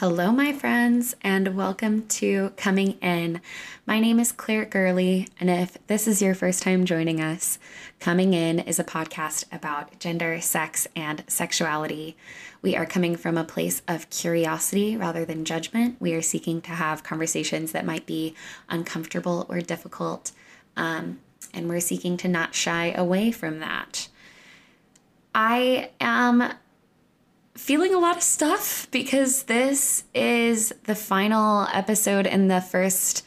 Hello, my friends, and welcome to Coming In. My name is Claire Gurley, and if this is your first time joining us, Coming In is a podcast about gender, sex, and sexuality. We are coming from a place of curiosity rather than judgment. We are seeking to have conversations that might be uncomfortable or difficult, um, and we're seeking to not shy away from that. I am feeling a lot of stuff because this is the final episode in the first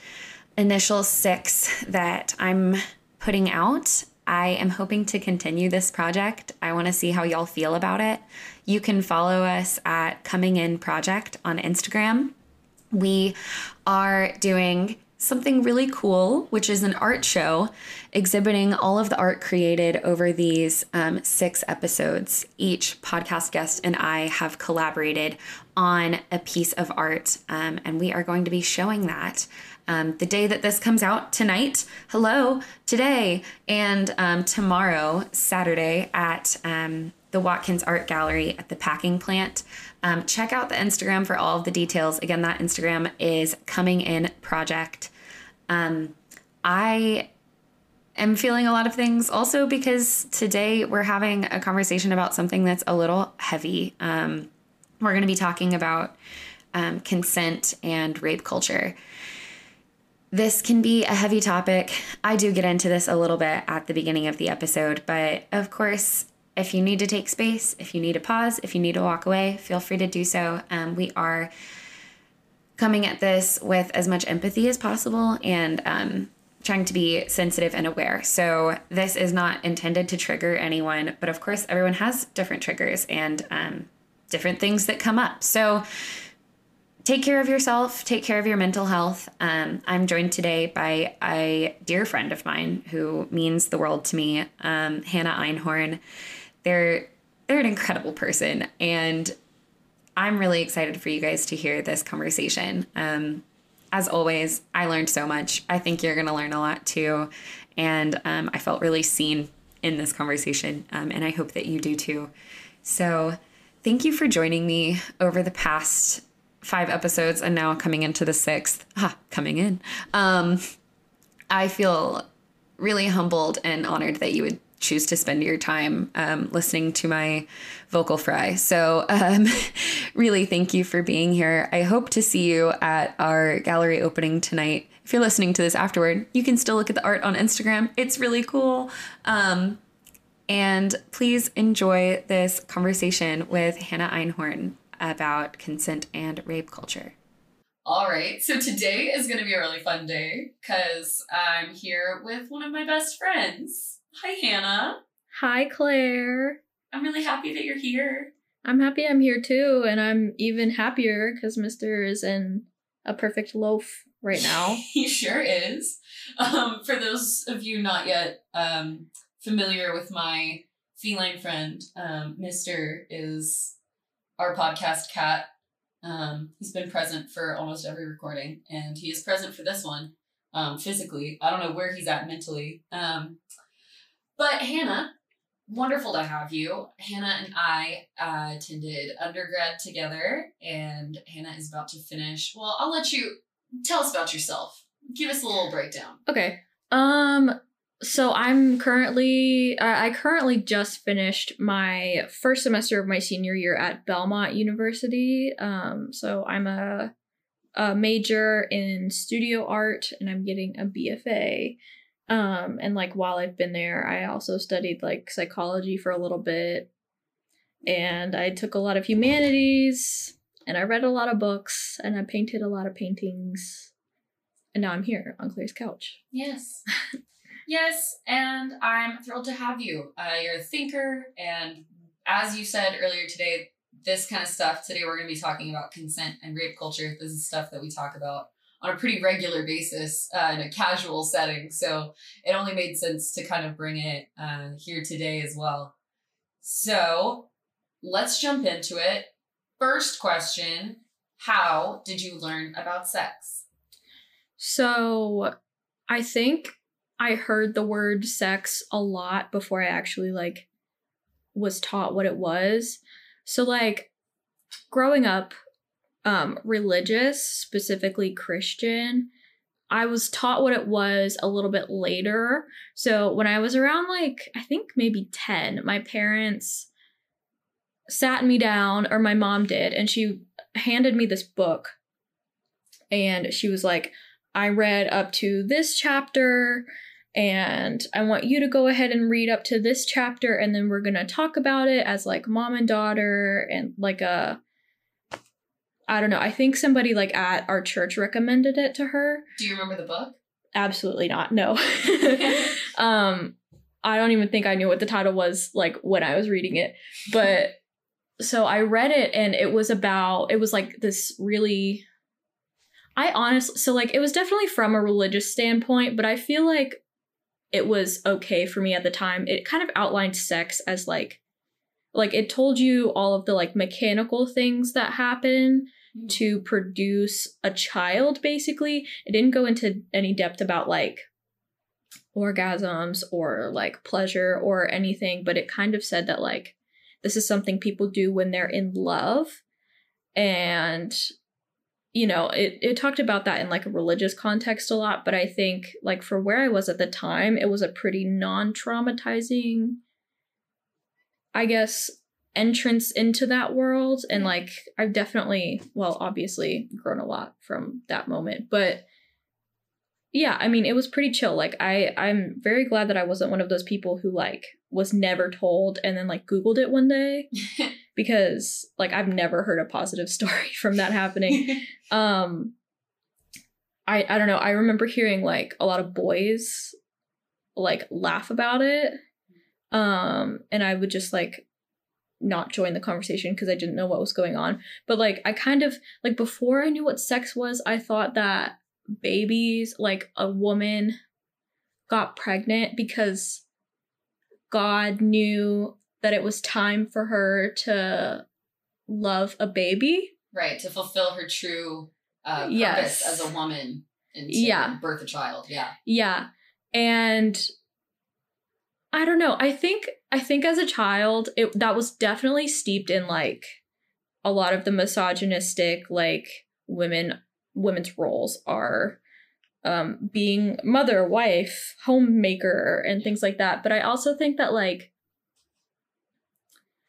initial six that I'm putting out. I am hoping to continue this project. I want to see how y'all feel about it. You can follow us at Coming In Project on Instagram. We are doing something really cool, which is an art show exhibiting all of the art created over these um, six episodes. Each podcast guest and I have collaborated on a piece of art, um, and we are going to be showing that. Um, the day that this comes out tonight, hello, today, and um, tomorrow, Saturday, at um, the Watkins Art Gallery at the packing plant. Um, check out the Instagram for all of the details. Again, that Instagram is Coming In Project. Um, I am feeling a lot of things also because today we're having a conversation about something that's a little heavy. Um, we're going to be talking about um, consent and rape culture. This can be a heavy topic. I do get into this a little bit at the beginning of the episode, but of course, if you need to take space, if you need to pause, if you need to walk away, feel free to do so. Um, we are coming at this with as much empathy as possible and um, trying to be sensitive and aware. So, this is not intended to trigger anyone, but of course, everyone has different triggers and um, different things that come up. So, take care of yourself, take care of your mental health. Um, I'm joined today by a dear friend of mine who means the world to me, um, Hannah Einhorn. They're they're an incredible person, and I'm really excited for you guys to hear this conversation. Um, as always, I learned so much. I think you're going to learn a lot too. And um, I felt really seen in this conversation, um, and I hope that you do too. So, thank you for joining me over the past five episodes and now coming into the sixth. Coming in. Um, I feel really humbled and honored that you would choose to spend your time um, listening to my vocal fry. So, um, really, thank you for being here. I hope to see you at our gallery opening tonight. If you're listening to this afterward, you can still look at the art on Instagram. It's really cool. Um, and please enjoy this conversation with Hannah Einhorn about consent and rape culture. All right, so today is going to be a really fun day because I'm here with one of my best friends. Hi, Hannah. Hi, Claire. I'm really happy that you're here. I'm happy I'm here too, and I'm even happier because Mister is in a perfect loaf right now. he sure is. Um, for those of you not yet um, familiar with my feline friend, um, Mister is our podcast cat. Um, he's been present for almost every recording, and he is present for this one um, physically. I don't know where he's at mentally. But Hannah, wonderful to have you. Hannah and I uh, attended undergrad together, and Hannah is about to finish. Well, I'll let you tell us about yourself. Give us a little breakdown. Okay. Um. So I'm currently I currently just finished my first semester of my senior year at Belmont University. Um. So I'm a a major in studio art, and I'm getting a BFA. Um, and like while I've been there, I also studied like psychology for a little bit. And I took a lot of humanities and I read a lot of books and I painted a lot of paintings. And now I'm here on Claire's couch. Yes. yes, and I'm thrilled to have you. Uh, you're a thinker, and as you said earlier today, this kind of stuff today we're going to be talking about consent and rape culture. This is stuff that we talk about on a pretty regular basis uh, in a casual setting. So it only made sense to kind of bring it uh, here today as well. So let's jump into it. First question How did you learn about sex? So I think I heard the word sex a lot before I actually like was taught what it was. So like growing up, um, religious, specifically Christian. I was taught what it was a little bit later. So when I was around, like, I think maybe 10, my parents sat me down, or my mom did, and she handed me this book. And she was like, I read up to this chapter, and I want you to go ahead and read up to this chapter, and then we're gonna talk about it as like mom and daughter, and like a I don't know. I think somebody like at our church recommended it to her. Do you remember the book? Absolutely not. No. um I don't even think I knew what the title was like when I was reading it. But so I read it and it was about it was like this really I honestly so like it was definitely from a religious standpoint, but I feel like it was okay for me at the time. It kind of outlined sex as like like it told you all of the like mechanical things that happen mm-hmm. to produce a child basically it didn't go into any depth about like orgasms or like pleasure or anything but it kind of said that like this is something people do when they're in love and you know it, it talked about that in like a religious context a lot but i think like for where i was at the time it was a pretty non-traumatizing I guess, entrance into that world. And like, I've definitely, well, obviously grown a lot from that moment. But yeah, I mean, it was pretty chill. Like, I, I'm very glad that I wasn't one of those people who like was never told and then like Googled it one day because like I've never heard a positive story from that happening. um, I, I don't know. I remember hearing like a lot of boys like laugh about it um, and I would just like not join the conversation because I didn't know what was going on. But like I kind of like before I knew what sex was, I thought that babies, like a woman got pregnant because God knew that it was time for her to love a baby. Right, to fulfill her true uh, purpose yes. as a woman and to yeah. birth a child. Yeah. Yeah. And I don't know. I think I think as a child, it that was definitely steeped in like a lot of the misogynistic like women women's roles are um being mother, wife, homemaker and things like that. But I also think that like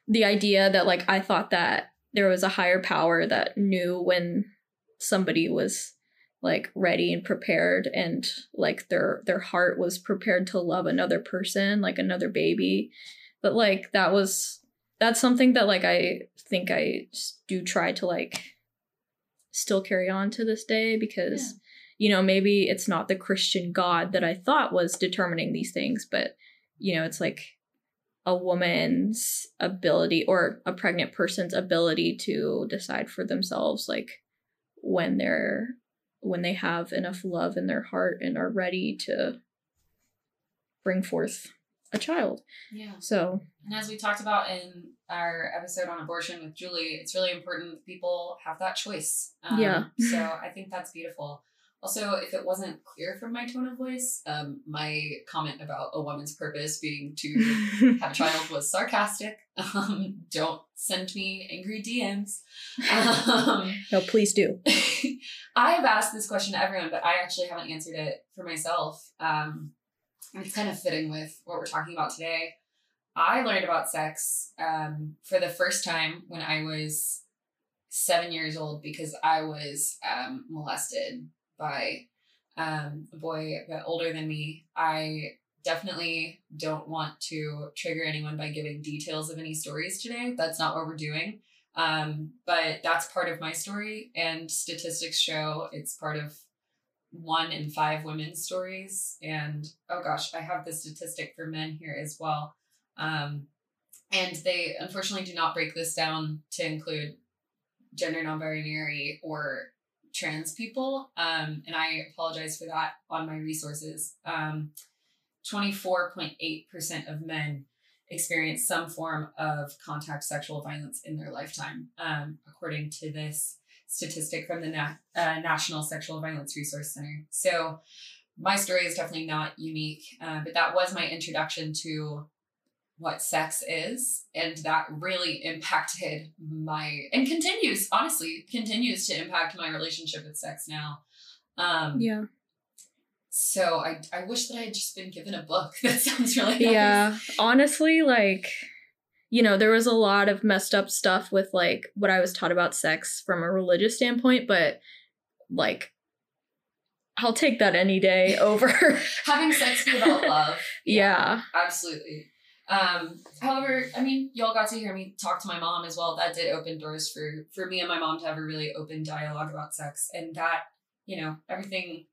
the idea that like I thought that there was a higher power that knew when somebody was like ready and prepared and like their their heart was prepared to love another person like another baby but like that was that's something that like i think i do try to like still carry on to this day because yeah. you know maybe it's not the christian god that i thought was determining these things but you know it's like a woman's ability or a pregnant person's ability to decide for themselves like when they're when they have enough love in their heart and are ready to bring forth a child. Yeah. So, and as we talked about in our episode on abortion with Julie, it's really important people have that choice. Um, yeah. so I think that's beautiful. Also, if it wasn't clear from my tone of voice, um, my comment about a woman's purpose being to have a child was sarcastic. Um, don't send me angry DMs. Um, no, please do. I have asked this question to everyone, but I actually haven't answered it for myself. Um, it's kind of fitting with what we're talking about today. I learned about sex um, for the first time when I was seven years old because I was um, molested by um, a boy a bit older than me. I definitely don't want to trigger anyone by giving details of any stories today. That's not what we're doing. Um, but that's part of my story, and statistics show it's part of one in five women's stories. And oh gosh, I have the statistic for men here as well. Um, and they unfortunately do not break this down to include gender non binary or trans people. Um, and I apologize for that on my resources. Um, 24.8% of men experience some form of contact sexual violence in their lifetime, um, according to this statistic from the Na- uh, National Sexual Violence Resource Center. So, my story is definitely not unique, uh, but that was my introduction to what sex is and that really impacted my and continues honestly continues to impact my relationship with sex now um Yeah. so i i wish that i had just been given a book that sounds really nice. Yeah. Honestly, like, you know, there was a lot of messed up stuff with like what I was taught about sex from a religious standpoint, but like, I'll take that any day over. having sex be about love yeah. absolutely um however i mean y'all got to hear me talk to my mom as well. That did open doors for for me and my mom to have a really open dialogue about sex. And that you know everything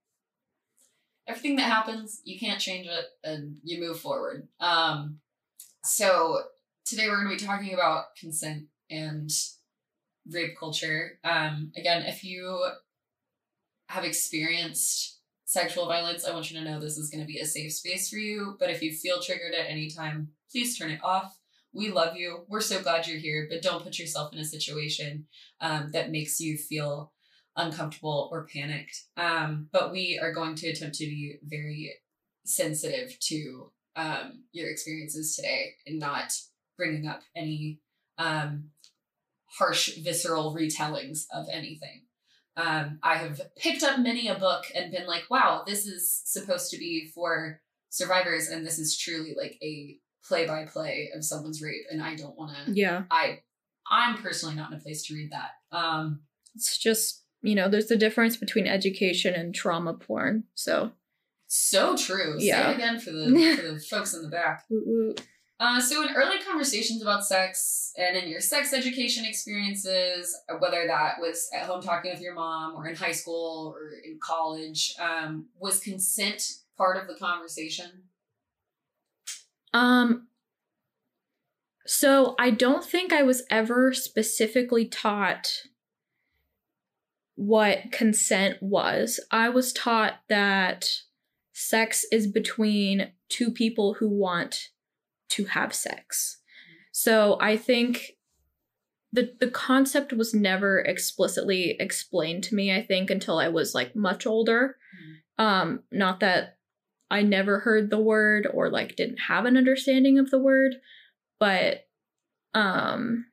everything that happens you can't change it and you move forward. Um so today we're going to be talking about consent and rape culture. Um again if you have experienced sexual violence, I want you to know this is going to be a safe space for you. But if you feel triggered at any time, please turn it off. We love you. We're so glad you're here, but don't put yourself in a situation um, that makes you feel uncomfortable or panicked. Um, but we are going to attempt to be very sensitive to um, your experiences today and not bringing up any um, harsh, visceral retellings of anything. Um, I have picked up many a book and been like, wow, this is supposed to be for survivors, and this is truly like a play by play of someone's rape, and I don't want to. Yeah. I, I'm personally not in a place to read that. Um, It's just, you know, there's the difference between education and trauma porn. So, so true. Say Yeah. it again for the for the folks in the back. Uh, so, in early conversations about sex and in your sex education experiences, whether that was at home talking with your mom or in high school or in college, um, was consent part of the conversation? Um so I don't think I was ever specifically taught what consent was. I was taught that sex is between two people who want to have sex. So I think the the concept was never explicitly explained to me I think until I was like much older. Um not that I never heard the word or like didn't have an understanding of the word, but um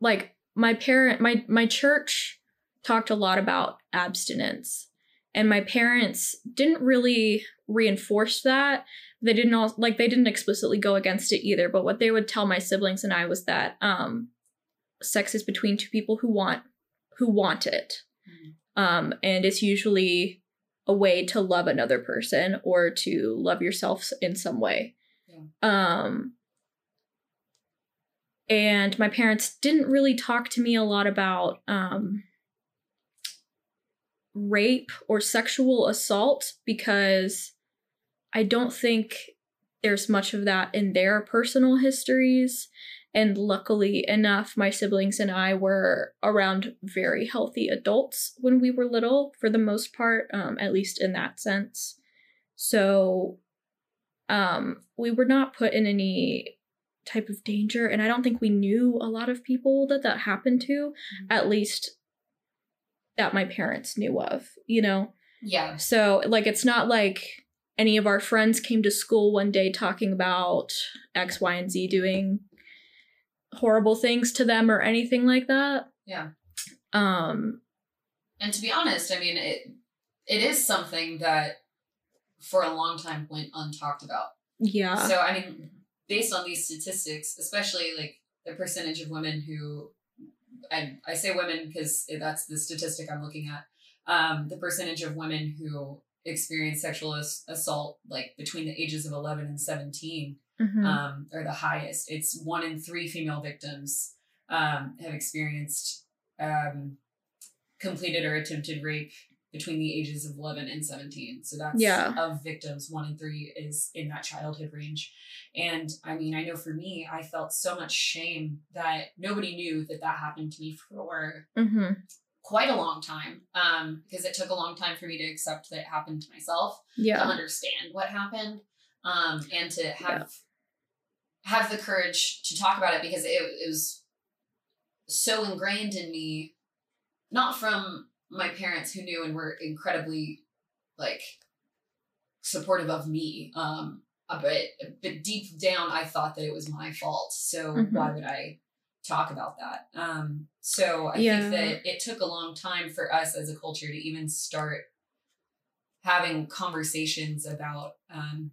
like my parent my my church talked a lot about abstinence and my parents didn't really reinforce that they didn't all like they didn't explicitly go against it either but what they would tell my siblings and i was that um sex is between two people who want who want it. Um and it's usually a way to love another person or to love yourself in some way. Um and my parents didn't really talk to me a lot about um rape or sexual assault because I don't think there's much of that in their personal histories. And luckily enough, my siblings and I were around very healthy adults when we were little, for the most part, um, at least in that sense. So um, we were not put in any type of danger. And I don't think we knew a lot of people that that happened to, at least that my parents knew of, you know? Yeah. So, like, it's not like any of our friends came to school one day talking about X, Y, and Z doing horrible things to them or anything like that. Yeah. Um, And to be honest, I mean, it it is something that for a long time went untalked about. yeah. So, I mean, based on these statistics, especially like the percentage of women who, and I say women because that's the statistic I'm looking at, um, the percentage of women who experience sexual ass- assault like between the ages of 11 and 17 Mhm. um, are the highest. It's one in three female victims um, have experienced um, completed or attempted rape between the ages of 11 and 17. So that's Yeah. of victims, one in three is in that childhood range. And I mean, I know for me, I felt so much shame that nobody knew that that happened to me for Mhm. Quite a long time um, because it took a long time for me to accept that it happened to myself to understand what happened um, and to have have the courage to talk about it because it, it was so ingrained in me not from my parents who knew and were incredibly like supportive of me um, but but deep down, I thought that it was my fault. So Mhm. why would I talk about that? Um, so I Yeah. think that it took a long time for us as a culture to even start having conversations about um,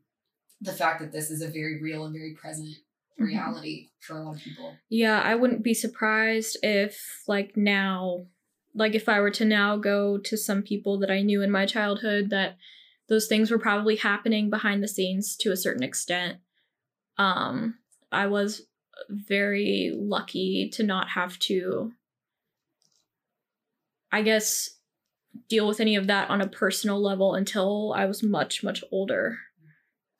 the fact that this is a very real and very present Mhm. reality for a lot of people. Yeah, I wouldn't be surprised if, like, now, like, if I were to now go to some people that I knew in my childhood, that those things were probably happening behind the scenes to a certain extent. Um, I was very lucky to not have to, I guess, deal with any of that on a personal level until I was much, much older.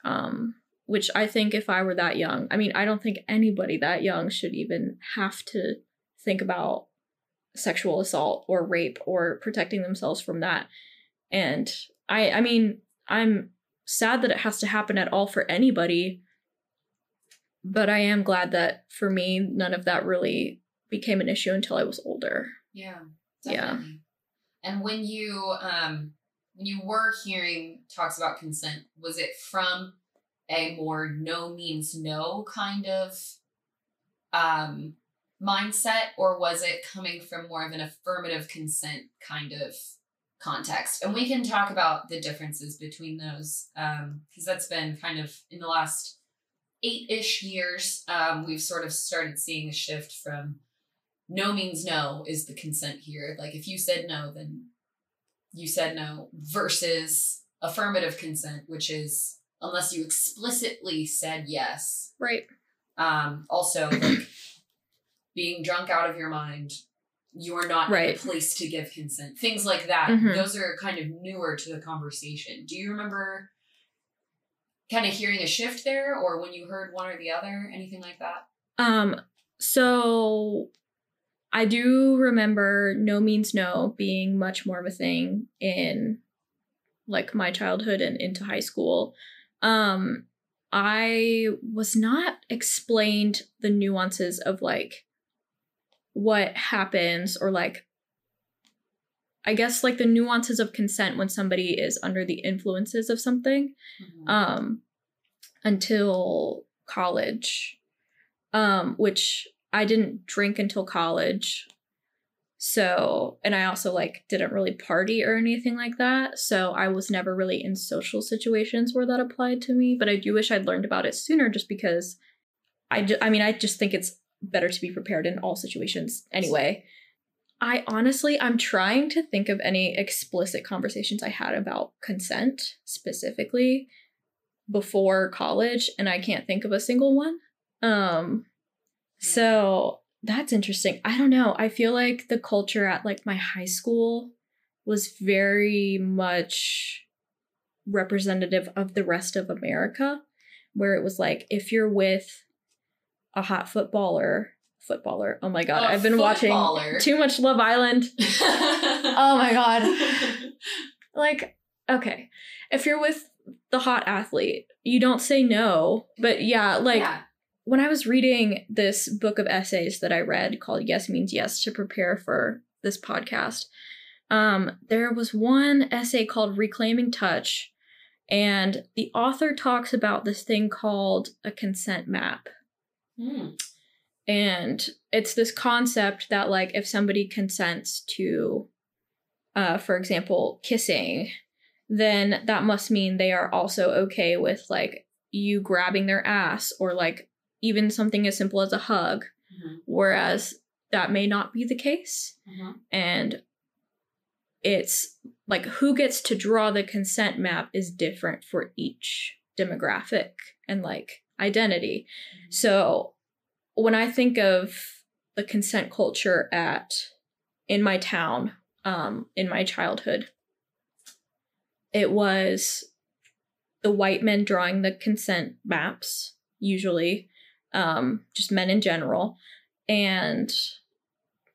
Um, which I think if I were that young, I mean, I don't think anybody that young should even have to think about sexual assault or rape or protecting themselves from that. And I I mean, I'm sad that it has to happen at all for anybody, but I am glad that for me none of that really became an issue until I was older. Yeah, Yeah. And when you um when you were hearing talks about consent, was it from a more no means no kind of um mindset or was it coming from more of an affirmative consent kind of context? And we can talk about the differences between those um because that's been kind of in the last 8ish years um we've sort of started seeing a shift from no means no is the consent here. Like if you said no, then you said no versus affirmative consent, which is unless you explicitly said yes. Right. Um, also, like being drunk out of your mind, you are not in Right. a place to give consent. Things like that. Mhm. Those are kind of newer to the conversation. Do you remember kind of hearing a shift there or when you heard one or the other? Anything like that? Um so I do remember no means no being much more of a thing in like my childhood and into high school. Um I was not explained the nuances of like what happens or like I guess like the nuances of consent when somebody is under the influences of something um until college um which i didn't drink until college. So and i also like didn't really party or anything like that. So i was never really in social situations where that applied to me but i do wish i'd learned about it sooner just because i ju- i mean i just think it's better to be prepared in all situations anyway i honestly i'm trying to think of any explicit conversations i had about consent specifically before college and I can't think of a single one. Um so that's interesting. I don't know. I feel like the culture at like my high school was very much representative of the rest of America where it was like if you're with a hot footballer, footballer. Oh my god, I've been watching too much Love Island. oh my God. like okay if you're with the hot athlete you don't say no but yeah like yeah. when i was reading this book of essays that i read called yes means yes to prepare for this podcast um there was one essay called reclaiming touch and the author talks about this thing called a consent map Hmm. And it's this concept that like if somebody consents to uh for example kissing then that must mean they are also okay with like you grabbing their ass or like even something as simple as a hug Mhm. whereas that may not be the case Mhm. and it's like who gets to draw the consent map is different for each demographic and like identity so when I think of the consent culture at in my town, um, in my childhood, it was the white men drawing the consent maps, usually, um, just men in general. And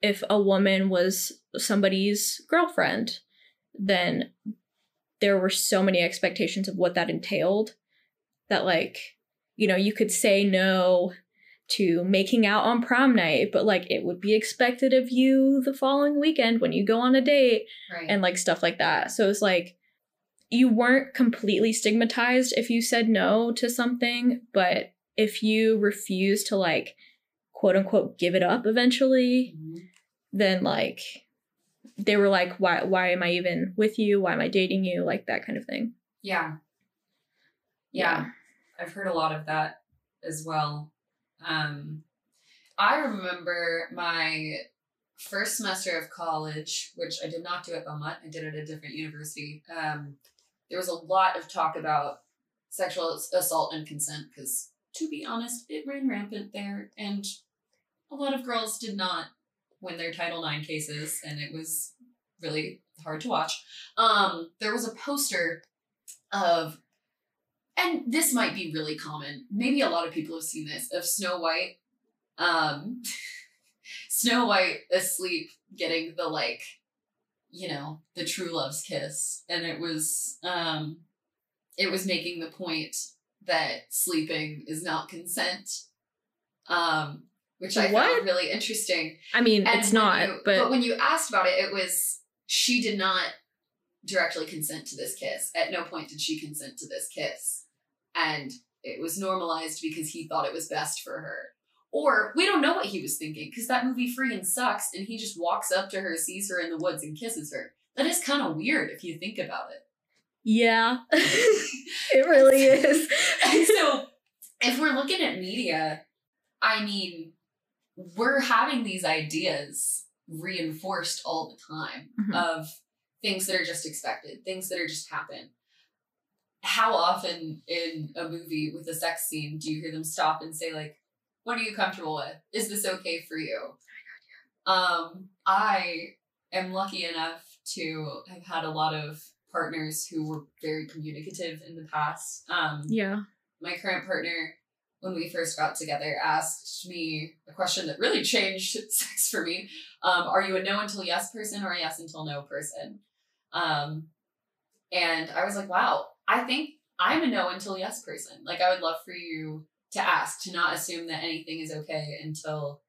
if a woman was somebody's girlfriend, then there were so many expectations of what that entailed that like you know you could say no to making out on prom night, but like it would be expected of you the following weekend when you go on a date Right. and like stuff like that. So it's like you weren't completely stigmatized if you said no to something, but if you refuse to like quote unquote give it up eventually, Mhm. then like they were like why why am I even with you? Why am I dating you? Like that kind of thing. Yeah. Yeah. I've heard a lot of that as well. Um, I remember my first semester of college, which I did not do at Belmont, I did it at a different university. Um, there was a lot of talk about sexual assault and consent because, to be honest, it ran rampant there, and a lot of girls did not win their Title IX cases, and it was really hard to watch. Um, there was a poster of and this might be really common. Maybe a lot of people have seen this of Snow White. Um Snow White asleep getting the like, you know, the true love's kiss. And it was um it was making the point that sleeping is not consent. Um which I What? found really interesting. I mean, And it's not, you- but, when you asked about it, it was she did not directly consent to this kiss. At no point did she consent to this kiss, and it was normalized because he thought it was best for her. Or we don't know what he was thinking because that movie freaking sucks, and he just walks up to her, sees her in the woods, and kisses her. That is kind of weird if you think about it. yeah, it really is. So, if we're looking at media, I mean, we're having these ideas reinforced all the time Mhm. of things that are just expected, things that are just happen. How often in a movie with a sex scene do you hear them stop and say, like, what are you comfortable with? Is this okay for you? Um, I am lucky enough to have had a lot of partners who were very communicative in the past. Um, yeah. my current partner, when we first got together, asked me a question that really changed sex for me. Um, are you a no until yes person or a yes until no person? Um, and I was like, wow, I think I'm a no until yes person. Like, I would love for you to ask, to not assume that anything is okay until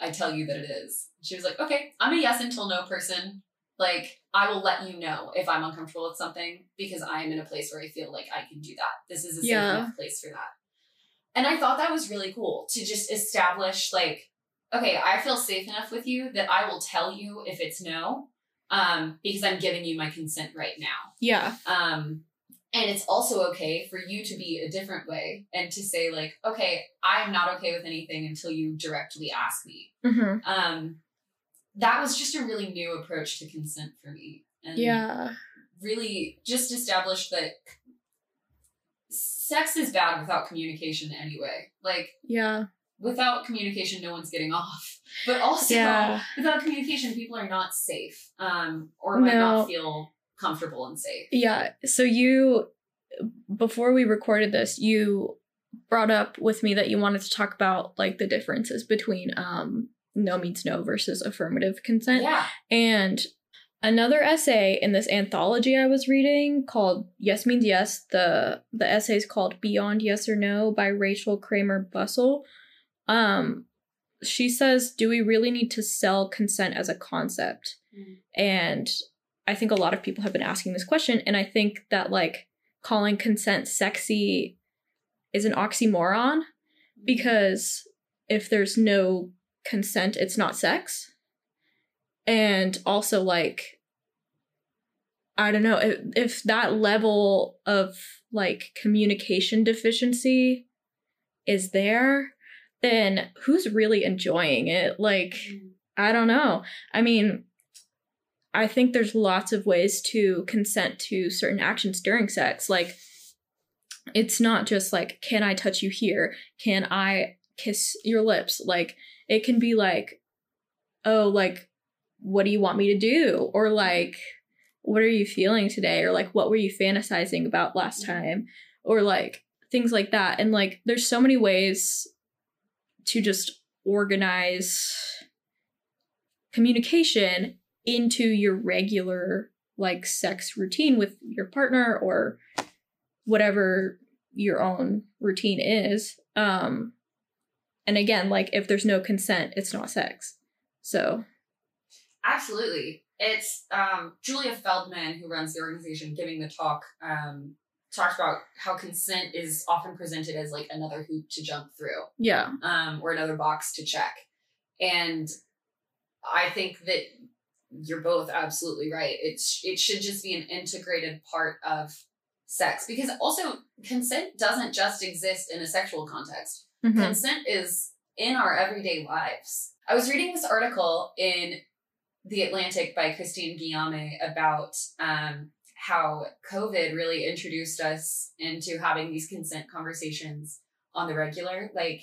I tell you that it is. She was like, okay, I'm a yes until no person. Like, I will let you know if I'm uncomfortable with something because I am in a place where I feel like I can do that. This is a safe Yeah. enough place for that. And I thought that was really cool to just establish, like, okay, I feel safe enough with you that I will tell you if it's no, um, because I'm giving you my consent right now. Yeah. Um, and it's also okay for you to be a different way and to say, like, okay, I'm not okay with anything until you directly ask me. hmm Um, that was just a really new approach to consent for me. And Yeah. really just established that sex is bad without communication anyway. Like, Yeah. without communication, no one's getting off. But also, Yeah. without communication, people are not safe um, or might No. not feel comfortable and safe. Yeah. So you, before we recorded this, you brought up with me that you wanted to talk about like the differences between um no means no versus affirmative consent. Yeah. And another essay in this anthology I was reading called Yes Means Yes, the the essay is called Beyond Yes or No by Rachel Kramer Bussel. Um she says, "Do we really need to sell consent as a concept?" Mm. And I think a lot of people have been asking this question and I think that like calling consent sexy is an oxymoron mm-hmm. because if there's no consent, it's not sex. And also, like, I don't know if, if that level of like communication deficiency is there, then who's really enjoying it? Like, mm-hmm. I don't know. I mean, I think there's lots of ways to consent to certain actions during sex. Like, it's not just like, can I touch you here? Can I kiss your lips? Like, it can be like, oh, like, what do you want me to do? Or like, what are you feeling today? Or like, what were you fantasizing about last mm-hmm. time? Or like, things like that. And like, there's so many ways to just organize communication into your regular like sex routine with your partner or whatever your own routine is um and again like if there's no consent it's not sex so Absolutely. it's um, Julia Feldman who runs the organization giving the talk. Um, talked about how consent is often presented as like another hoop to jump through, Yeah. um, or another box to check, and I think that you're both absolutely right. It's it should just be an integrated part of sex because also consent doesn't just exist in a sexual context Mhm. consent is in our everyday lives. I was reading this article in The Atlantic by Christine Guillaume about um, how COVID really introduced us into having these consent conversations on the regular. Like,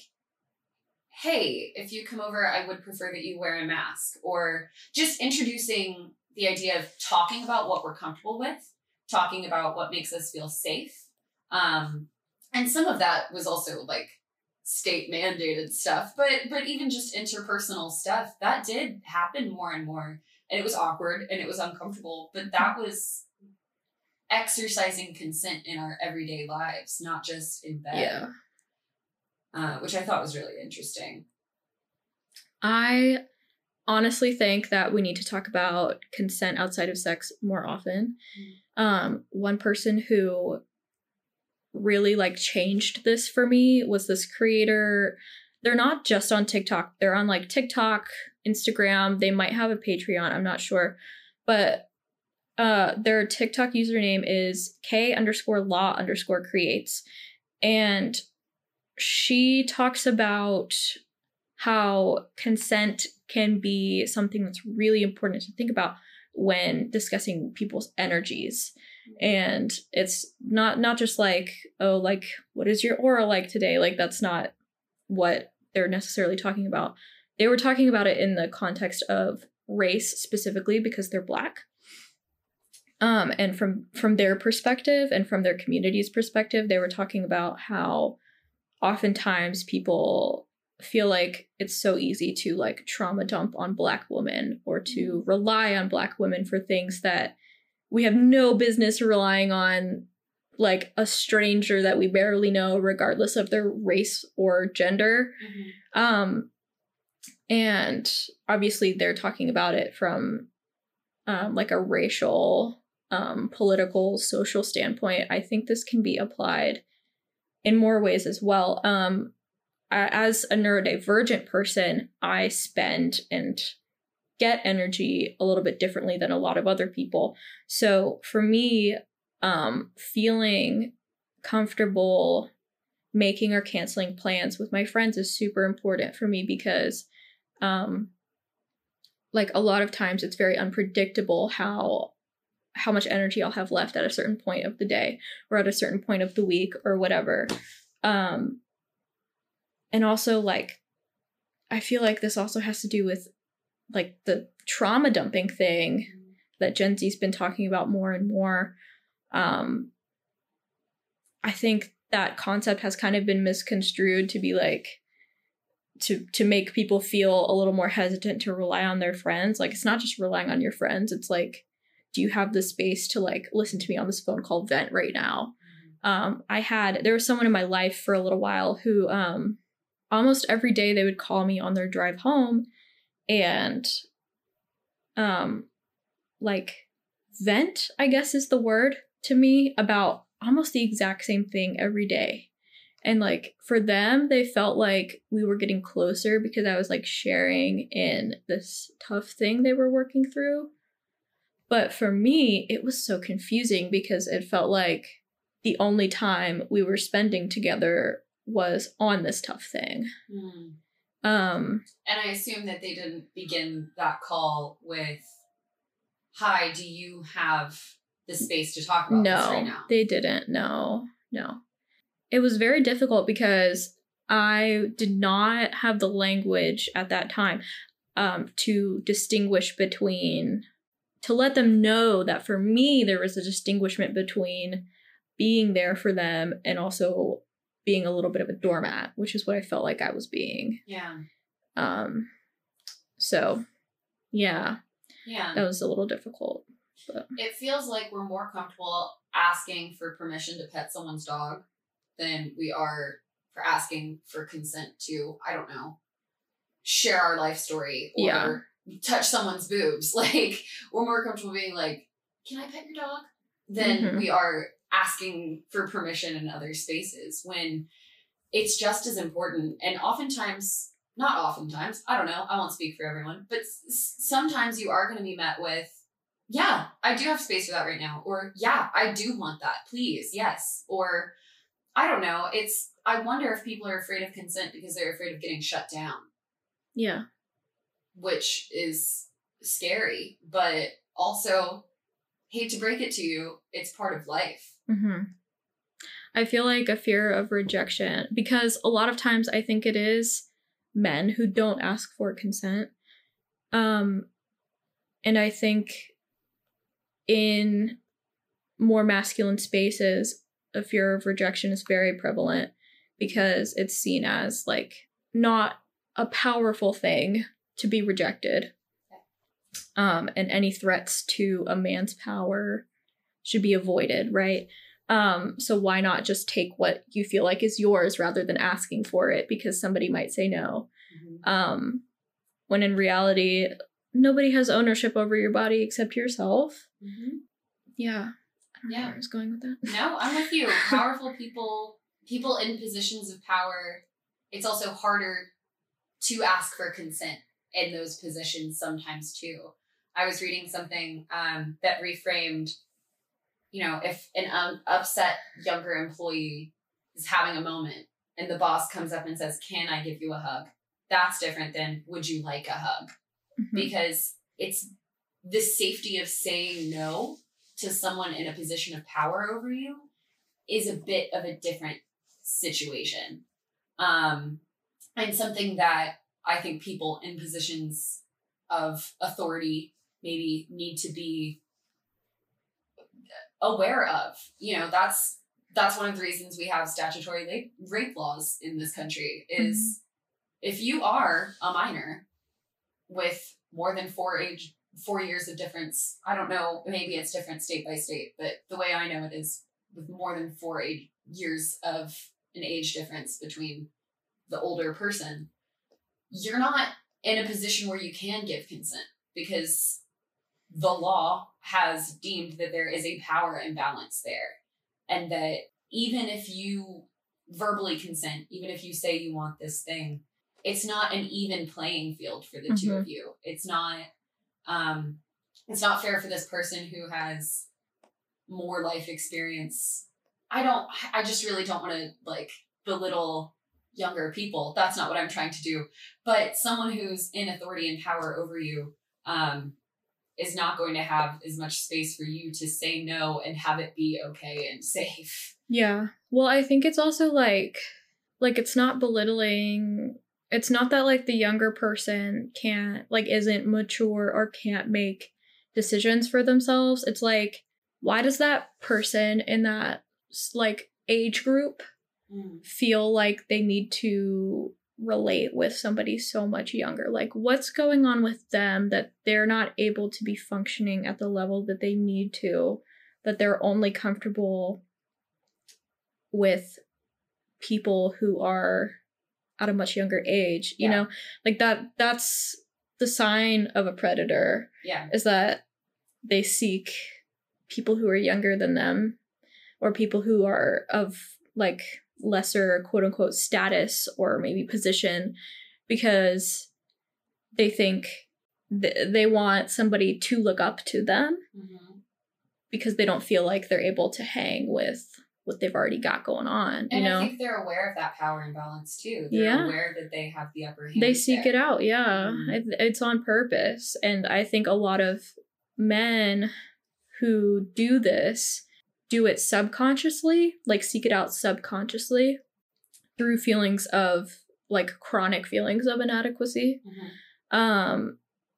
hey, if you come over, I would prefer that you wear a mask, or just introducing the idea of talking about what we're comfortable with, talking about what makes us feel safe. Um, and some of that was also like state mandated stuff but but even just interpersonal stuff that did happen more and more and it was awkward and it was uncomfortable but that was exercising consent in our everyday lives not just in bed Yeah. Uh, which i thought was really interesting I honestly think that we need to talk about consent outside of sex more often. Um, one person who really like changed this for me was this creator. They're not just on TikTok, they're on like TikTok, Instagram. They might have a Patreon, I'm not sure. But uh their TikTok username is K underscore law underscore creates. And she talks about how consent can be something that's really important to think about when discussing people's energies. And it's not not just like oh like what is your aura like today? Like that's not what they're necessarily talking about. They were talking about it in the context of race specifically because they're black. Um and from from their perspective and from their community's perspective they were talking about how oftentimes people feel like it's so easy to like trauma dump on black women or to rely on black women for things that we have no business relying on like a stranger that we barely know regardless of their race or gender. Um and obviously they're talking about it from um like a racial um political social standpoint. I think this can be applied in more ways as well. Um as a neurodivergent person i spend and get energy a little bit differently than a lot of other people. So for me um feeling comfortable making or canceling plans with my friends is super important for me because um like a lot of times it's very unpredictable how how much energy I'll have left at a certain point of the day or at a certain point of the week or whatever um and also like I feel like this also has to do with like the trauma dumping thing that Gen Z's been talking about more and more. Um, I think that concept has kind of been misconstrued to be like to to make people feel a little more hesitant to rely on their friends. Like it's not just relying on your friends. It's like, do you have the space to like listen to me on this phone call vent right now? Um, I had there was someone in my life for a little while who um almost every day they would call me on their drive home and um like vent i guess is the word to me about almost the exact same thing every day. And like for them they felt like we were getting closer because i was like sharing in this tough thing they were working through but for me it was so confusing because it felt like the only time we were spending together was on this tough thing. Hmm. um and i assume that they didn't begin that call with hi do you have the space to talk about this right no they didn't. No no. It was very difficult because i did not have the language at that time um, to distinguish between to let them know that for me there was a distinguishment between being there for them and also being a little bit of a doormat which is what i felt like i was being. Yeah. Um so yeah. Yeah. That was a little difficult it feels like we're more comfortable asking for permission to pet someone's dog than we are for asking for consent to, I don't know, share our life story or Yeah. Touch someone's boobs. Like we're more comfortable being like, "Can I pet your dog?" than Mhm. we are asking for permission in other spaces when it's just as important and oftentimes not oftentimes i don't know i won't speak for everyone but s- sometimes you are going to be met with yeah i do have space for that right now or yeah i do want that please yes or i don't know it's i wonder if people are afraid of consent because they're afraid of getting shut down Yeah. Which is scary but also hate to break it to you it's part of life hmm I feel like a fear of rejection because a lot of times I think it is men who don't ask for consent. Um, and I think in more masculine spaces, a fear of rejection is very prevalent because it's seen as like not a powerful thing to be rejected. Um, and any threats to a man's power should be avoided, right? Um, so why not just take what you feel like is yours rather than asking for it because somebody might say no. Um, when in reality, nobody has ownership over your body except yourself. Yeah. Know Yeah. where I was going with that. No, I'm with you. Powerful people, people in positions of power, it's also harder to ask for consent in those positions sometimes too. I was reading something um, that reframed, you know, if an um, upset younger employee is having a moment and the boss comes up and says, Can I give you a hug? That's different than would you like a hug? Mhm. because it's the safety of saying no to someone in a position of power over you is a bit of a different situation um and something that i think people in positions of authority maybe need to be aware of. You know that's that's one of the reasons we have statutory rape, rape laws in this country is mm-hmm. if you are a minor with more than four age four years of difference i don't know maybe it's different state by state but the way i know it is with more than four age, years of an age difference between the older person you're not in a position where you can give consent because the law has deemed that there is a power imbalance there. And that even if you verbally consent even if you say you want this thing it's not an even playing field for the two of you. It's not um it's not fair for this person who has more life experience. I don't i just really don't want to like belittle younger people that's not what i'm trying to do but someone who's in authority and power over you um is not going to have as much space for you to say no and have it be okay and safe Yeah. Well, I think it's also like like it's not belittling it's not that like the younger person can't like isn't mature or can't make decisions for themselves. It's like why does that person in that like age group Mm. feel like they need to relate with somebody so much younger. Like, what's going on with them that they're not able to be functioning at the level that they need to, that they're only comfortable with people who are at a much younger age, you Yeah. know? Like that that's the sign of a predator yeah is that they seek people who are younger than them or people who are of like lesser quote unquote status or maybe position because they think th- they want somebody to look up to them Mhm. because they don't feel like they're able to hang with what they've already got going on you And know I think they're aware of that power imbalance too. They're Yeah. aware that they have the upper hand. they seek there. it out yeah Mhm. it, it's on purpose and i think a lot of men who do this do it subconsciously like seek it out subconsciously through feelings of like chronic feelings of inadequacy Mhm. um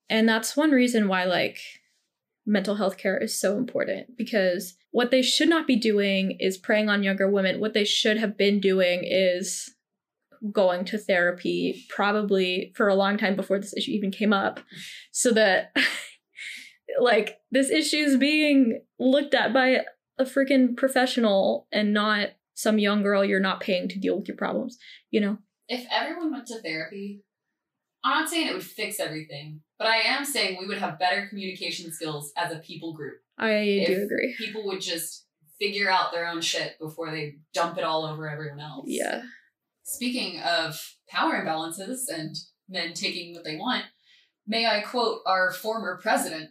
and that's one reason why like mental health care is so important because what they should not be doing is preying on younger women what they should have been doing is going to therapy probably for a long time before this issue even came up so that like this issue is being looked at by a freaking professional and not some young girl you're not paying to deal with your problems you know If everyone went to therapy, I'm not saying it would fix everything, but I am saying we would have better communication skills as a people group. I If- do agree. People would just figure out their own shit before they dump it all over everyone else. Yeah. Speaking of power imbalances and men taking what they want, may I quote our former president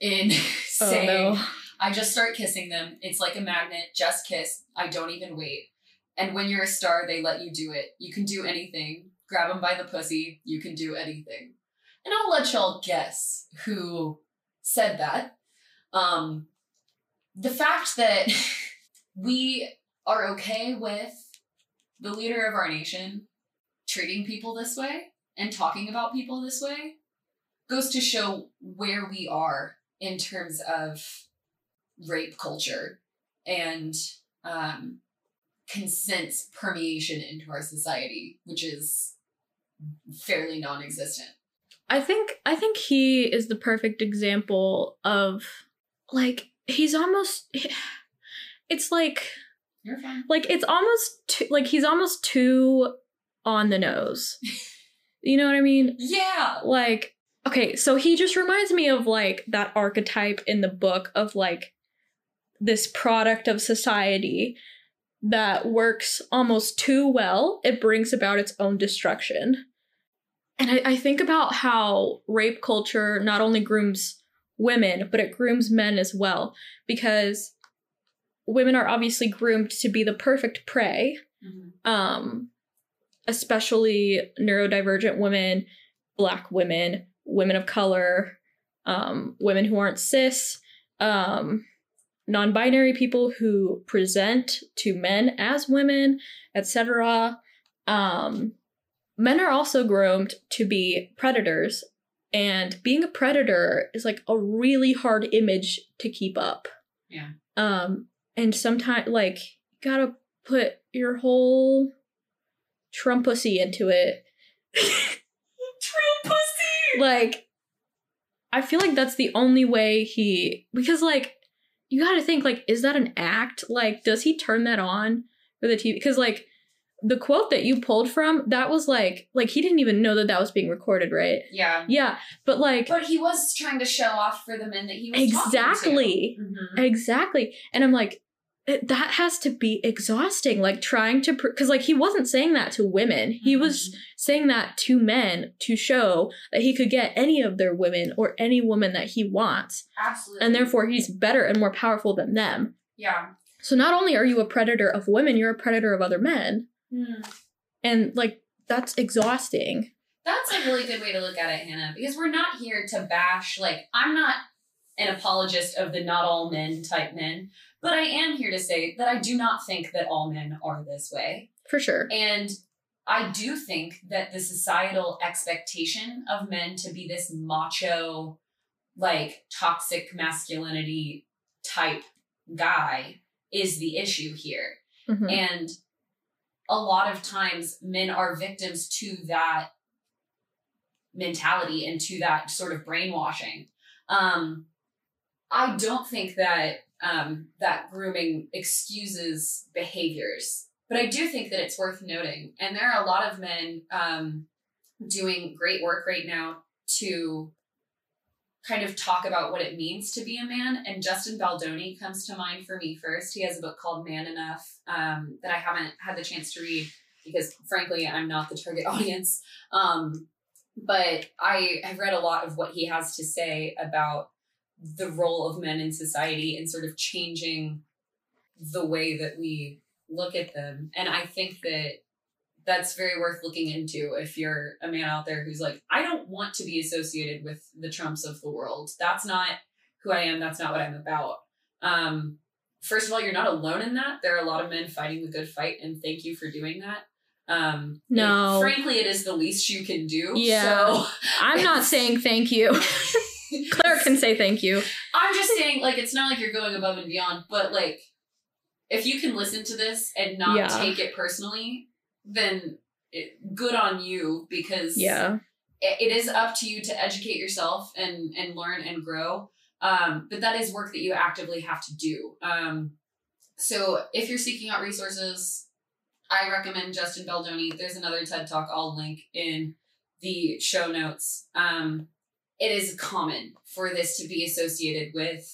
in Oh saying, no. I just start kissing them. It's like a magnet. Just kiss. I don't even wait. And when you're a star, they let you do it. You can do anything. Grab them by the pussy. You can do anything. And I'll let y'all guess who said that. Um, the fact that we are okay with the leader of our nation treating people this way and talking about people this way goes to show where we are in terms of rape culture and um, consent's permeation into our society, which is fairly non-existent. I think I think he is the perfect example of like he's almost it's like You're fine. like it's almost too, like he's almost too on the nose. You know what I mean? Yeah. Like okay, so he just reminds me of like that archetype in the book of like this product of society that works almost too well. It brings about its own destruction. And I, I think about how rape culture not only grooms women, but it grooms men as well. Because women are obviously groomed to be the perfect prey Mhm. um, especially neurodivergent women, black women, women of color, um, women who aren't cis, um, non binary people who present to men as women, etc. Um, men are also groomed to be predators, and being a predator is like a really hard image to keep up. Yeah. Um, and sometimes, like, you gotta put your whole Trumpussy into it. True pussy. like, I feel like that's the only way he because like you got to think like is that an act? Like, does he turn that on for the TV? Because like the quote that you pulled from that was like like he didn't even know that that was being recorded, right? Yeah. Yeah, but like But he was trying to show off for the men that he was exactly. talking to. Mhm. Exactly. And I'm like, it, that has to be exhausting. Like trying to, because like he wasn't saying that to women. He was saying that to men to show that he could get any of their women or any woman that he wants. absolutely, And therefore he's better and more powerful than them. yeah. So not only are you a predator of women, you're a predator of other men. Hmm. And like, that's exhausting. That's a really good way to look at it, Hannah, because we're not here to bash, like, I'm not an apologist of the not all men type men, but I am here to say that I do not think that all men are this way. For sure. And I do think that the societal expectation of men to be this macho, like toxic masculinity type guy is the issue here. Mhm. And a lot of times men are victims to that mentality and to that sort of brainwashing. Um, I don't think that um, that grooming excuses behaviors, but I do think that it's worth noting. And there are a lot of men um, doing great work right now to kind of talk about what it means to be a man. And Justin Baldoni comes to mind for me first. He has a book called Man Enough um, that I haven't had the chance to read because, frankly, I'm not the target audience. Um, but I have read a lot of what he has to say about the role of men in society and sort of changing the way that we look at them. And I think that that's very worth looking into if you're a man out there who's like, I don't want to be associated with the Trumps of the world. That's not who I am. That's not what I'm about. Um, first of all, you're not alone in that. There are a lot of men fighting the good fight, and thank you for doing that. Um, No. frankly, it is the least you can do. Yeah. So I'm not saying thank you. Can say thank you. I'm just saying, like, it's not like you're going above and beyond, but like, if you can listen to this and not Yeah. take it personally, then it, good on you because Yeah. it, it is up to you to educate yourself and and learn and grow. Um, but that is work that you actively have to do. Um, so if you're seeking out resources, I recommend Justin Baldoni. There's another TED Talk I'll link in the show notes. Um, it is common for this to be associated with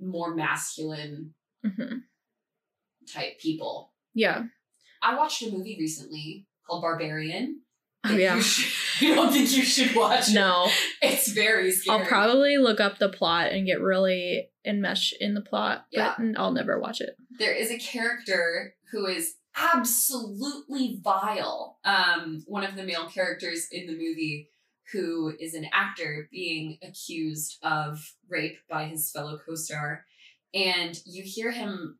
more masculine hmm type people. Yeah. I watched a movie recently called Barbarian. Oh yeah. You should, don't think you should watch it. No, It's very scary. I'll probably look up the plot and get really enmeshed in the plot, but Yeah. n- I'll never watch it. there is a character who is absolutely vile. Um, one of the male characters in the movie who is an actor being accused of rape by his fellow co-star. And you hear him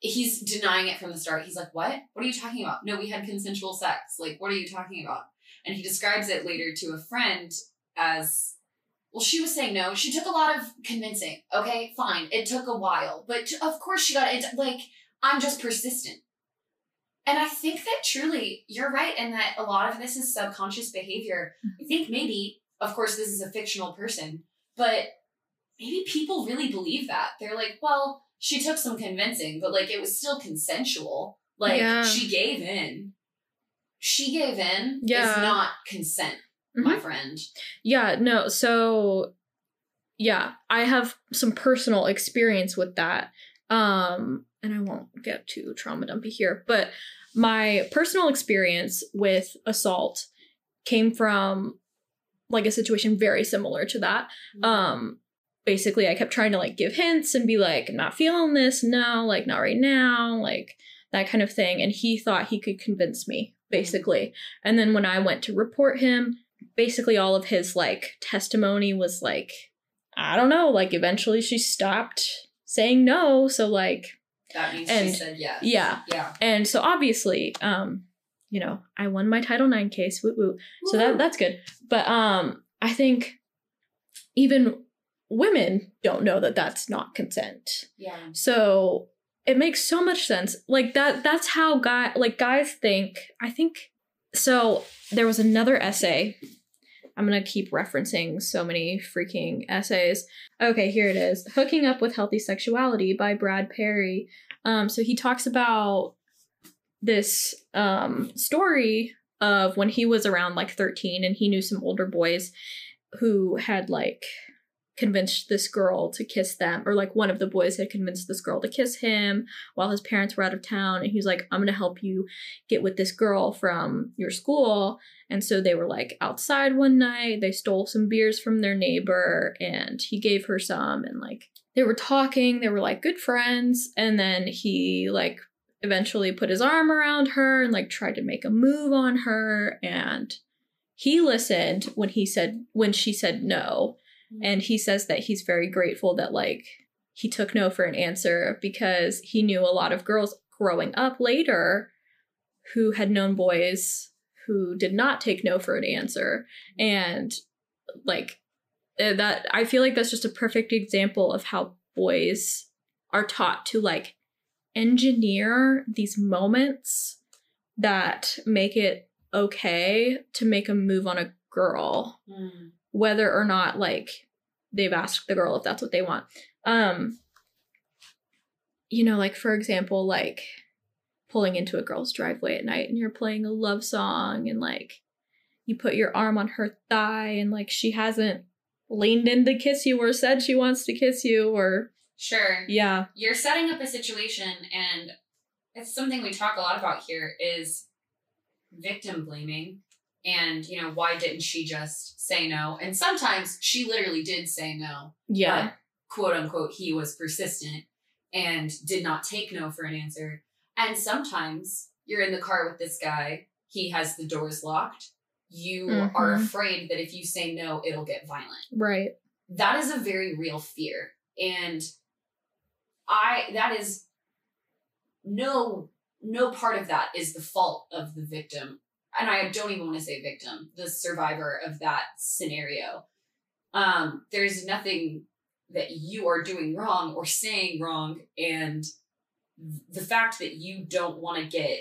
he's denying it from the start. He's like, What? What are you talking about? No, we had consensual sex. Like, what are you talking about? And he describes it later to a friend as well, she was saying no. She took a lot of convincing. Okay, fine. It took a while. But of course she got it. Like, I'm just persistent. And I think that truly, you're right, in that a lot of this is subconscious behavior. I think maybe, of course, this is a fictional person, but maybe people really believe that. They're like, well, she took some convincing, but like it was still consensual. Like Yeah. she gave in. She gave in Yeah. is not consent, my friend. Yeah, no, so yeah, I have some personal experience with that. Um, and I won't get too trauma dumpy here, but my personal experience with assault came from like a situation very similar to that. Um, basically I kept trying to like give hints and be like, not feeling this, no, like not right now, like that kind of thing. And he thought he could convince me, basically. And then when I went to report him, basically all of his like testimony was like i don't know like eventually she stopped saying no so like that means and- she said yes. yeah Yeah. and so obviously um you know i won my title ix case woo woo so that that's good but um i think even women don't know that that's not consent Yeah. so it makes so much sense. Like that that's how guy like guys think. I think so there was another essay. I'm going to keep referencing so many freaking essays. Okay, here it is. Hooking Up with Healthy Sexuality by Brad Perry. Um so he talks about this um story of when he was around like 13 and he knew some older boys who had like convinced this girl to kiss them or like one of the boys had convinced this girl to kiss him while his parents were out of town and he's like i'm going to help you get with this girl from your school. And so they were like outside one night they stole some beers from their neighbor and he gave her some and like they were talking they were like good friends and then he like eventually put his arm around her and like tried to make a move on her and he listened when he said when she said no and he says that he's very grateful that like he took no for an answer because he knew a lot of girls growing up later who had known boys who did not take no for an answer and like uh, that i feel like that's just a perfect example of how boys are taught to like engineer these moments that make it okay to make a move on a girl Mm. Whether or not like they've asked the girl if that's what they want. Um you know, like for example, like pulling into a girl's driveway at night and you're playing a love song and like you put your arm on her thigh and like she hasn't leaned in to kiss you or said she wants to kiss you or Sure. yeah. You're setting up a situation, and it's something we talk a lot about here is victim blaming. And, you know, why didn't she just say no? And sometimes she literally did say no. Yeah. but, quote unquote, he was persistent and did not take no for an answer. And sometimes you're in the car with this guy, he has the doors locked. You are Mhm. afraid that if you say no, it'll get violent. Right. That is a very real fear. And I, that is no, no part of that is the fault of the victim. And I don't even want to say victim, the survivor of that scenario. Um, there's nothing that you are doing wrong or saying wrong. And the fact that you don't want to get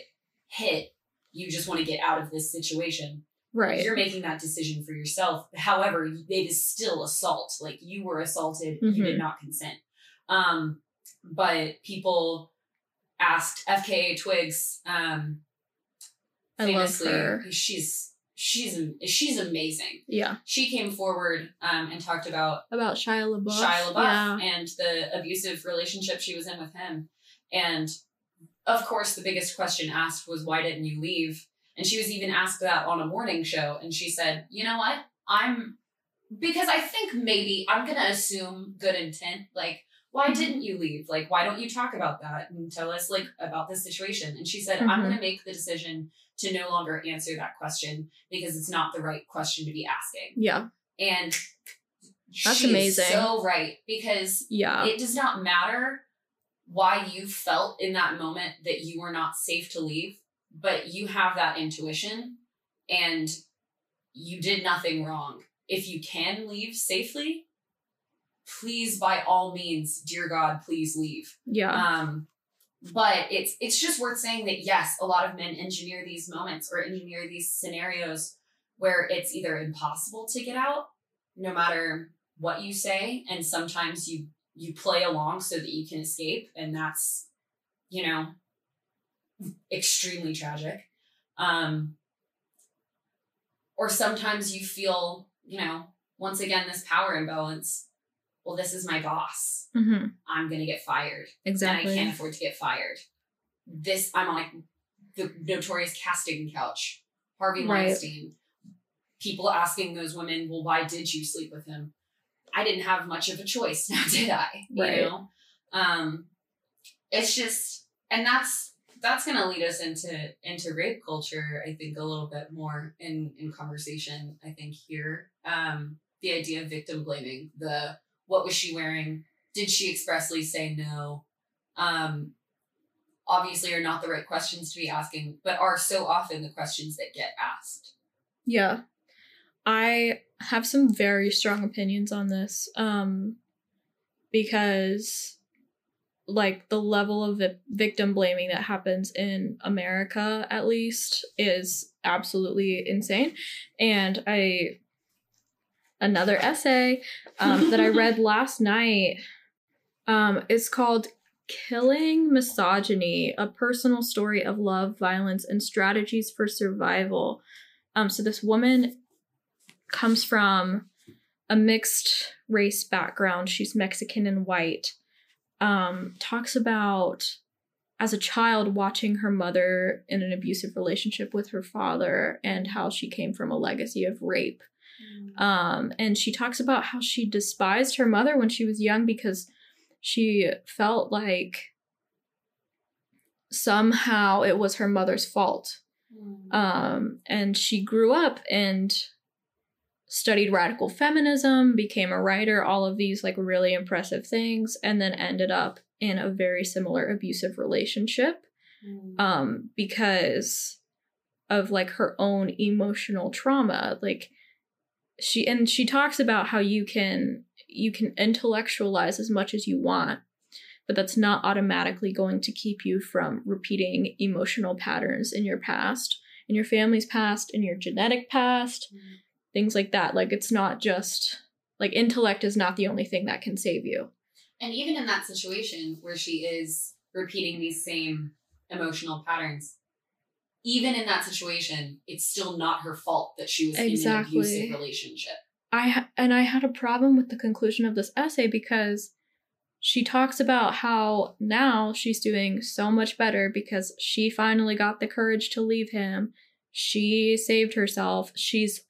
hit, you just want to get out of this situation. Right. You're making that decision for yourself. However, it is still assault. Like you were assaulted, you did Mhm. not consent. Um, but people asked FKA Twigs, um, I love famously, her. she's she's she's amazing. Yeah. She came forward um, and talked about About Shia LaBeouf. Shia LaBeouf Yeah. and the abusive relationship she was in with him. And of course, the biggest question asked was, why didn't you leave? And she was even asked that on a morning show. And she said, you know what? I'm, because I think maybe I'm going to assume good intent. Like, why didn't you leave? Like, why don't you talk about that and tell us, like, about this situation? And she said, I'm Mhm. going to make the decision to no longer answer that question because it's not the right question to be asking. Yeah. And That's she's amazing. so right because Yeah. it does not matter why you felt in that moment that you were not safe to leave, but you have that intuition and you did nothing wrong. If you can leave safely, please by all means, dear God, please leave. yeah. Um, but it's it's just worth saying that yes, a lot of men engineer these moments or engineer these scenarios where it's either impossible to get out, no matter what you say, and sometimes you you play along so that you can escape, and that's you know extremely tragic. Um, or sometimes you feel you know once again this power imbalance. Well, this is my boss. hmm I'm gonna get fired Exactly. and I can't afford to get fired. This I'm on like the notorious casting couch. Harvey Right. Weinstein. People asking those women, "Well, why did you sleep with him?" I didn't have much of a choice, now did I? You Right. know, um, it's just, and that's that's gonna lead us into into rape culture. I think a little bit more in in conversation. I think here, um, the idea of victim blaming, the what was she wearing? Did she expressly say no? Um, obviously, are not the right questions to be asking, but are so often the questions that get asked. Yeah. I have some very strong opinions on this. Um because like the level of vi- victim blaming that happens in America at least is absolutely insane. And I another essay um, that I read last night um, is called Killing Misogyny, a personal story of love, violence, and strategies for survival. Um, so this woman comes from a mixed race background. She's Mexican and white. Um, talks about as a child watching her mother in an abusive relationship with her father and how she came from a legacy of rape. Um, and she talks about how she despised her mother when she was young because she felt like somehow it was her mother's fault. Um, and she grew up and studied radical feminism, became a writer, all of these like really impressive things, and then ended up in a very similar abusive relationship um because of like her own emotional trauma. Like she and she talks about how you can you can intellectualize as much as you want but that's not automatically going to keep you from repeating emotional patterns in your past in your family's past in your genetic past mm-hmm. things like that. Like it's not just like intellect is not the only thing that can save you. And even in that situation where she is repeating these same emotional patterns, even in that situation, it's still not her fault that she was in an abusive relationship. I ha- and I had a problem with the conclusion of this essay because she talks about how now she's doing so much better because she finally got the courage to leave him. She saved herself. She's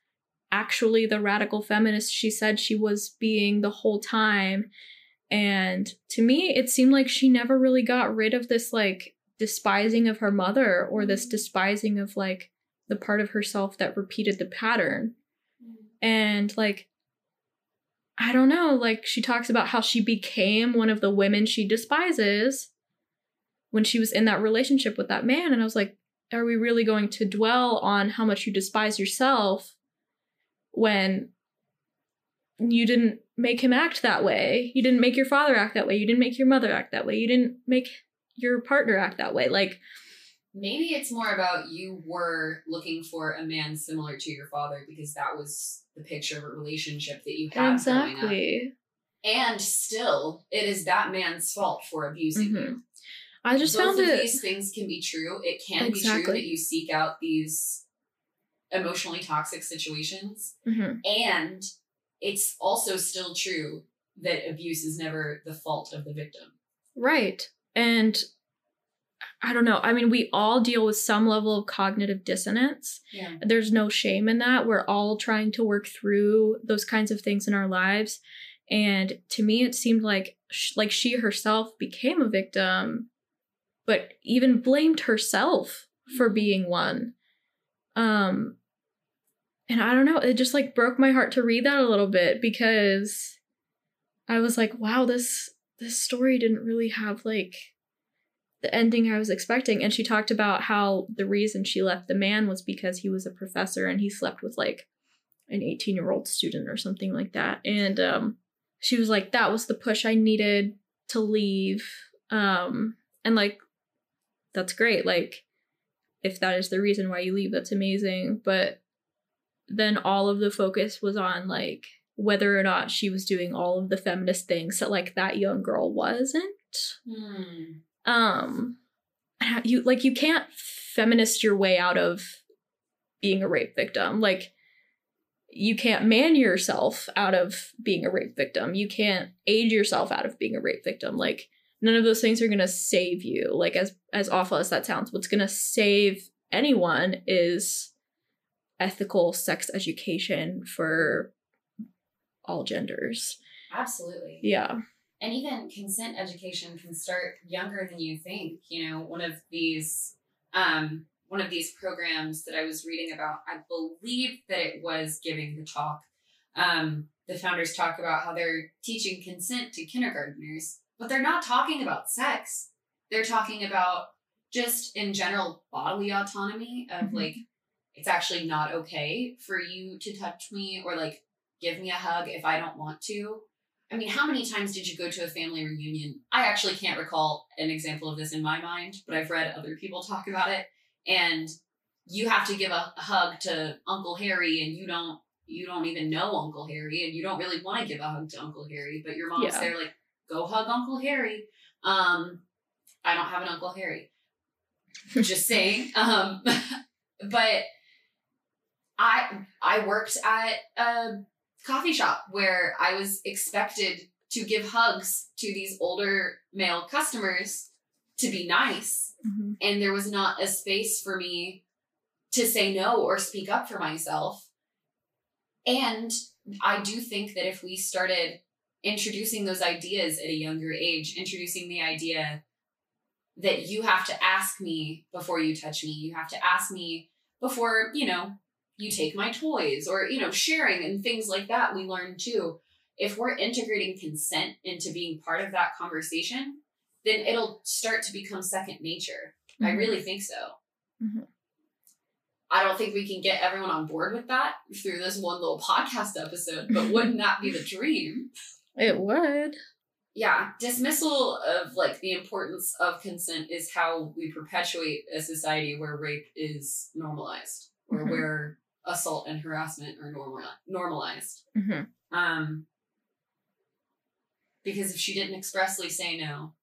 actually the radical feminist she said she was being the whole time. And to me, it seemed like she never really got rid of this like despising of her mother or this mm-hmm. despising of like the part of herself that repeated the pattern. Mm-hmm. And like i don't know like she talks about how she became one of the women she despises when she was in that relationship with that man. And i was like are we really going to dwell on how much you despise yourself when you didn't make him act that way? You didn't make your father act that way. You didn't make your mother act that way. You didn't make your partner act that way like Maybe it's more about you were looking for a man similar to your father because that was the picture of a relationship that you had exactly And still, it is that man's fault for abusing you. Mhm. i just Both found of it these things can be true. It can be true that you seek out these emotionally toxic situations. Mhm. And it's also still true that abuse is never the fault of the victim. Right. And I don't know. I mean, we all deal with some level of cognitive dissonance. Yeah. There's no shame in that. We're all trying to work through those kinds of things in our lives. And to me, it seemed like sh- like she herself became a victim, but even blamed herself for being one. Um, and I don't know. It just like broke my heart to read that a little bit because I was like, wow, this this story didn't really have like the ending I was expecting. And she talked about how the reason she left the man was because he was a professor and he slept with like an 18 year old student or something like that. And um, she was like, that was the push I needed to leave. Um, and like, that's great. Like, if that is the reason why you leave, that's amazing. But then all of the focus was on like whether or not she was doing all of the feminist things that like that young girl wasn't. Um you like you can't feminist your way out of being a rape victim. Like you can't man yourself out of being a rape victim. You can't age yourself out of being a rape victim. Like none of those things are going to save you. Like as as awful as that sounds what's going to save anyone is ethical sex education for all genders Absolutely. yeah And even consent education can start younger than you think. You know, one of these um, one of these programs that I was reading about, I believe that it was giving the talk. Um, the founders talk about how they're teaching consent to kindergartners, but they're not talking about sex. They're talking about just in general bodily autonomy of Mhm. like it's actually not okay for you to touch me or like give me a hug if I don't want to. I mean, how many times did you go to a family reunion? I actually can't recall an example of this in my mind, but I've read other people talk about it. And you have to give a hug to Uncle Harry, and you don't you don't even know Uncle Harry, and you don't really want to give a hug to Uncle Harry, but your mom's Yeah. there like, go hug Uncle Harry. Um, I don't have an Uncle Harry. Just saying. Um, but I I worked at a coffee shop where I was expected to give hugs to these older male customers to be nice, Mhm. and there was not a space for me to say no or speak up for myself. And I do think that if we started introducing those ideas at a younger age, introducing the idea that you have to ask me before you touch me, you have to ask me before, you know, you take my toys or, you know, sharing and things like that, we learn too. If we're integrating consent into being part of that conversation, then it'll start to become second nature. I Mhm. really think so. Mhm. I don't think we can get everyone on board with that through this one little podcast episode, but wouldn't that be the dream? It would. Yeah, dismissal of like the importance of consent is how we perpetuate a society where rape is normalized or Mhm. where assault and harassment are normal normalized. hmm Um because if she didn't expressly say no,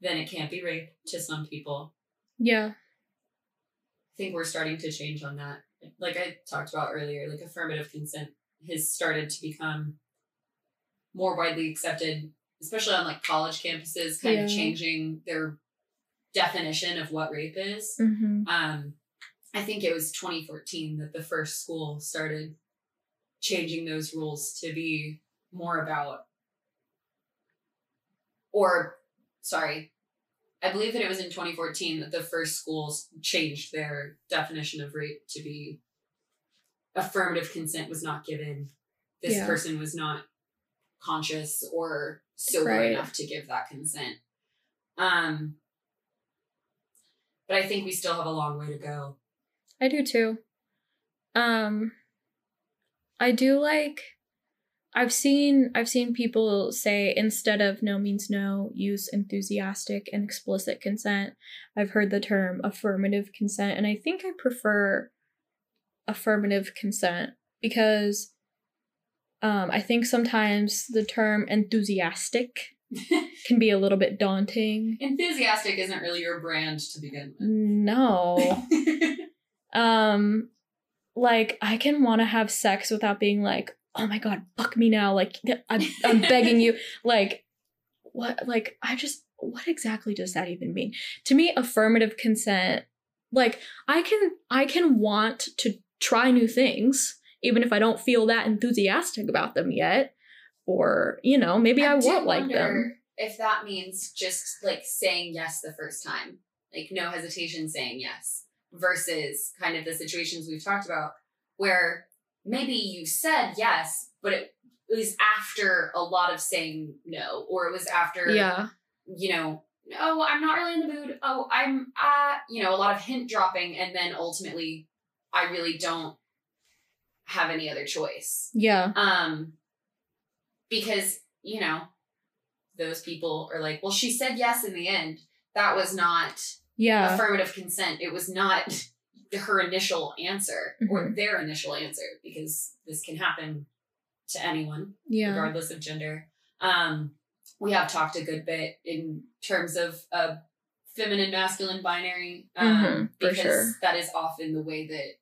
then it can't be rape to some people. Yeah. I think we're starting to change on that. Like I talked about earlier, like affirmative consent has started to become more widely accepted, especially on like college campuses, kind of changing their definition of what rape is. hmm Um, I think it was 2014 that the first school started changing those rules to be more about, or sorry, I believe that it was in 2014 that the first schools changed their definition of rape to be affirmative consent was not given. This Yeah. person was not conscious or sober Right. enough to give that consent. Um, but I think we still have a long way to go. I do too. Um I do like I've seen I've seen people say instead of no means no, use enthusiastic and explicit consent. I've heard the term affirmative consent and I think I prefer affirmative consent because um I think sometimes the term enthusiastic can be a little bit daunting. Enthusiastic isn't really your brand to begin with. No. Um like I can want to have sex without being like, oh my god, fuck me now. Like I'm, I'm begging you. Like what? Like I just what exactly does that even mean? To me, affirmative consent. Like I can I can want to try new things even if I don't feel that enthusiastic about them yet. Or you know maybe I, I won't like them. If that means just like saying yes the first time, like no hesitation saying yes versus kind of the situations we've talked about where maybe you said yes, but it was after a lot of saying no, or it was after, Yeah. you know, oh, I'm not really in the mood. Oh, I'm, uh, you know, a lot of hint dropping. And then ultimately, I really don't have any other choice. Yeah. Um, because, you know, those people are like, well, she said yes in the end. That was not Yeah. affirmative consent. It was not her initial answer or Mhm. their initial answer because this can happen to anyone, Yeah. regardless of gender. Um, we have talked a good bit in terms of uh, feminine, masculine, binary, um, Mhm, because sure. that is often the way that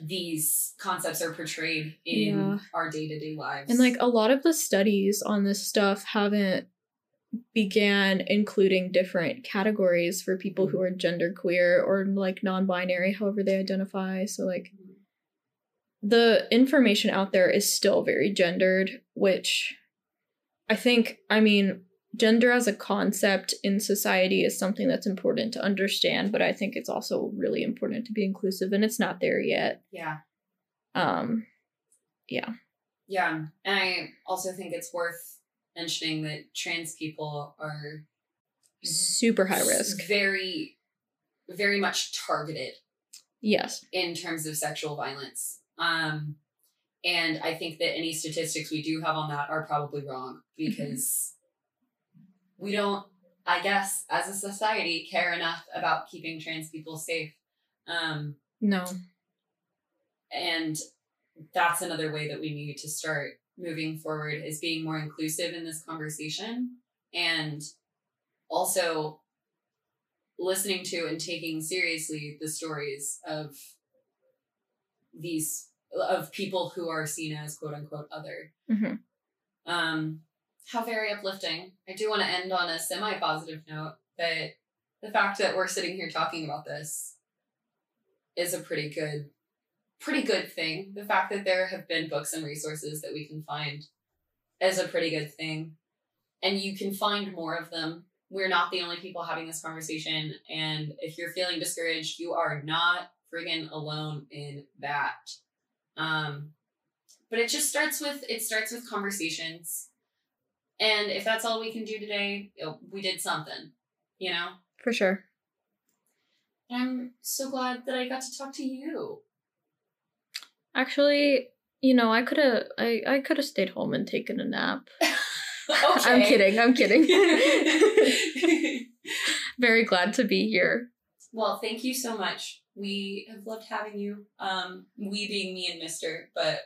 these concepts are portrayed in Yeah. our day to day lives. And like a lot of the studies on this stuff haven't began including different categories for people who are genderqueer or like non-binary, however they identify. So like the information out there is still very gendered, which I think, I mean, gender as a concept in society is something that's important to understand, but I think it's also really important to be inclusive and it's not there yet. yeah. Um yeah. Yeah, and I also think it's worth mentioning that trans people are Super high risk. very, very much targeted Yes. in terms of sexual violence. Um, and I think that any statistics we do have on that are probably wrong because we don't, I guess, as a society, care enough about keeping trans people safe. Um, No. and that's another way that we need to start moving forward is being more inclusive in this conversation and also listening to and taking seriously the stories of these of people who are seen as quote unquote other Mhm. um how very uplifting i do want to end on a semi positive note that the fact that we're sitting here talking about this is a pretty good pretty good thing. The fact that there have been books and resources that we can find is a pretty good thing. And you can find more of them. We're not the only people having this conversation. And if you're feeling discouraged, you are not friggin' alone in that. Um, but it just starts with it starts with conversations. And if that's all we can do today, we did something, you know? For sure. And I'm so glad that I got to talk to you. Actually, you know, I could have I, I could have stayed home and taken a nap. okay. I'm kidding. I'm kidding. Very glad to be here. well, thank you so much. We have loved having you. Um, we being me and Mister, but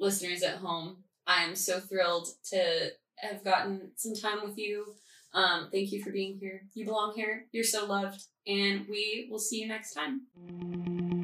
listeners at home, I'm so thrilled to have gotten some time with you. Um, thank you for being here. You belong here. You're so loved, and we will see you next time.